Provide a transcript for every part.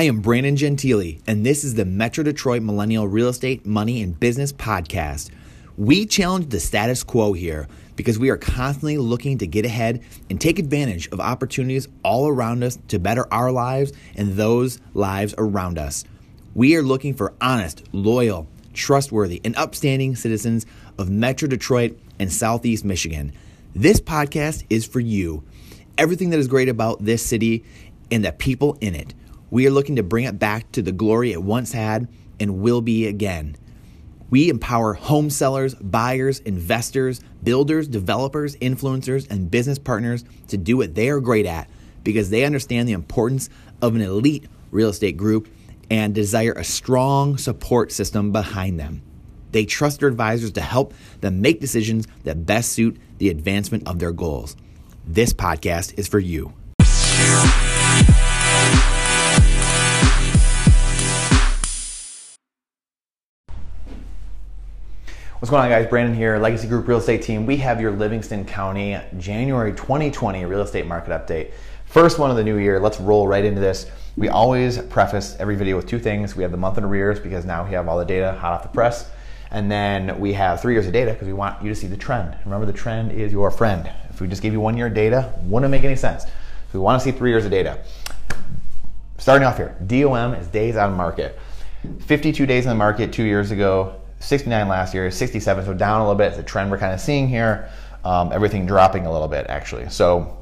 I am Brandon Gentili, and this is the Metro Detroit Millennial Real Estate, Money, and Business Podcast. We challenge the status quo here because we are constantly looking to get ahead and take advantage of opportunities all around us to better our lives and those lives around us. We are looking for honest, loyal, trustworthy, and upstanding citizens of Metro Detroit and Southeast Michigan. This podcast is for you. Everything that is great about this city and the people in it. We are looking to bring it back to the glory it once had and will be again. We empower home sellers, buyers, investors, builders, developers, influencers, and business partners to do what they are great at because they understand the importance of an elite real estate group and desire a strong support system behind them. They trust their advisors to help them make decisions that best suit the advancement of their goals. This podcast is for you. What's going on, guys? Brandon here, Legacy Group Real Estate Team. We have your Livingston County January 2020 real estate market update. First one of the new year. Let's roll right into this. We always preface every video with two things. We have the month in arrears because now we have all the data hot off the press. And then we have three years of data because we want you to see the trend. Remember, the trend is your friend. If we just gave you one year of data, wouldn't make any sense. So we want to see three years of data. Starting off here, DOM is days on market. 52 days on the market two years ago, 69 last year, 67, so down a little bit. It's a trend we're kind of seeing here. Um, everything dropping a little bit actually. So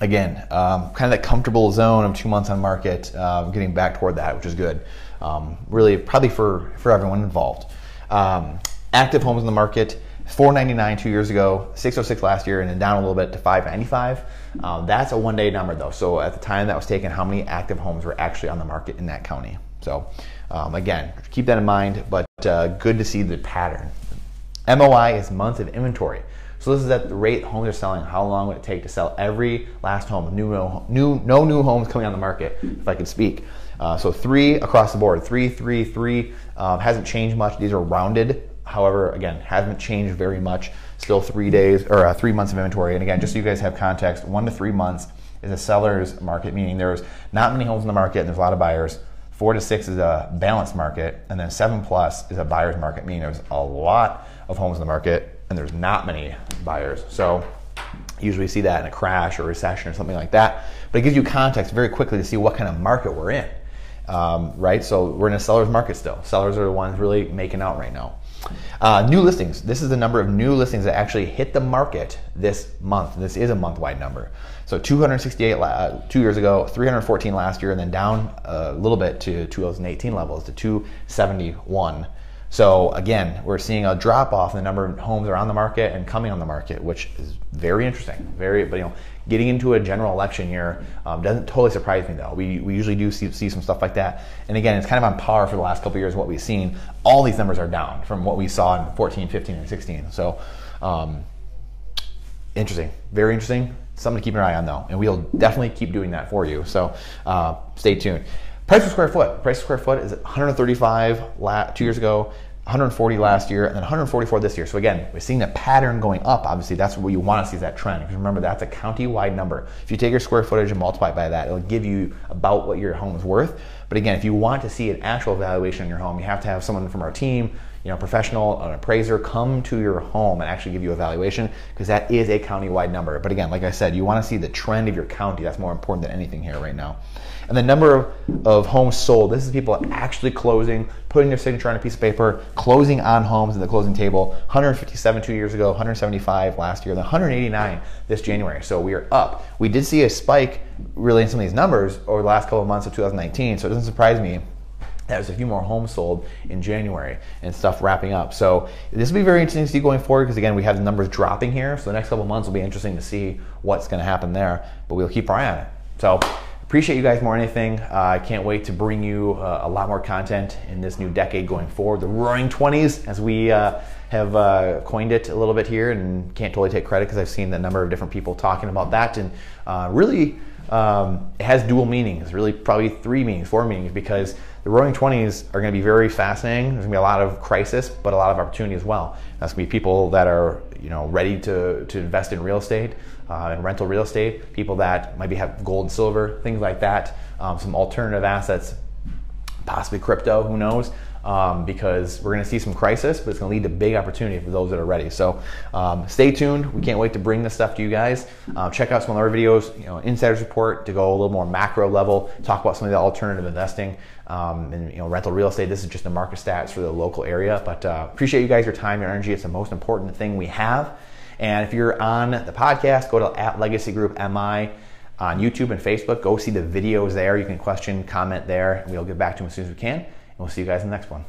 again, um, kind of that comfortable zone of two months on market, uh, getting back toward that, which is good. Um, really, probably for for everyone involved. Um, active homes in the market. 499 two years ago, 606 last year, and then down a little bit to 595. Um, that's a one day number though. So at the time that was taken, how many active homes were actually on the market in that county? So um, again, keep that in mind, but uh, good to see the pattern. MOI is months of inventory. So this is at the rate homes are selling. How long would it take to sell every last home? New, no, new, no new homes coming on the market, if I could speak. Uh, so three across the board, three, three, three. Um, hasn't changed much. These are rounded. However, again, hasn't changed very much. Still three days or uh, three months of inventory. And again, just so you guys have context, one to three months is a seller's market, meaning there's not many homes in the market and there's a lot of buyers. Four to six is a balanced market, and then seven plus is a buyer's market, meaning there's a lot of homes in the market and there's not many buyers. So usually see that in a crash or recession or something like that. But it gives you context very quickly to see what kind of market we're in, um, right? So we're in a seller's market still. Sellers are the ones really making out right now. Uh, new listings. This is the number of new listings that actually hit the market this month. This is a month-wide number. So 268 uh, two years ago, 314 last year, and then down a little bit to 2018 levels to 271. So again, we're seeing a drop off in the number of homes that are on the market and coming on the market, which is very interesting. Very, but you know, getting into a general election year um, doesn't totally surprise me though. We, we usually do see, see some stuff like that. And again, it's kind of on par for the last couple years. What we've seen, all these numbers are down from what we saw in 14, 15, and 16. So um, interesting, very interesting something to keep an eye on though, and we'll definitely keep doing that for you. So uh, stay tuned. Price per square foot. Price per square foot is 135 la- two years ago, 140 last year, and then 144 this year. So again, we're seeing a pattern going up. Obviously, that's what you want to see is that trend. Because remember, that's a county-wide number. If you take your square footage and multiply by that, it'll give you about what your home is worth. But again, if you want to see an actual valuation in your home, you have to have someone from our team you know, professional, an appraiser come to your home and actually give you a valuation because that is a county-wide number. But again, like I said, you want to see the trend of your county. That's more important than anything here right now. And the number of, of homes sold. This is people actually closing, putting their signature on a piece of paper, closing on homes in the closing table. 157 two years ago, 175 last year, then 189 this January. So we are up. We did see a spike really in some of these numbers over the last couple of months of 2019. So it doesn't surprise me there's a few more homes sold in January and stuff wrapping up. So this will be very interesting to see going forward because again, we have the numbers dropping here. So the next couple months will be interesting to see what's going to happen there, but we'll keep our eye on it. So appreciate you guys more than anything. Uh, I can't wait to bring you uh, a lot more content in this new decade going forward. The roaring 20s as we uh, have uh, coined it a little bit here and can't totally take credit because I've seen a number of different people talking about that and uh, really um, it has dual meanings, really probably three meanings, four meanings, because the roaring 20s are going to be very fascinating. There's going to be a lot of crisis, but a lot of opportunity as well. That's going to be people that are, you know, ready to, to invest in real estate, uh, and rental real estate, people that maybe have gold, and silver, things like that, um, some alternative assets, possibly crypto, who knows um, because we're going to see some crisis, but it's going to lead to big opportunity for those that are ready. So um, stay tuned. We can't wait to bring this stuff to you guys. Uh, check out some of our videos, you know, Insiders Report to go a little more macro level, talk about some of the alternative investing um, and you know rental real estate. This is just the market stats for the local area, but uh, appreciate you guys your time, your energy. It's the most important thing we have. And if you're on the podcast, go to at Legacy Group MI on YouTube and Facebook. Go see the videos there. You can question, comment there, and we'll get back to them as soon as we can. We'll see you guys in the next one.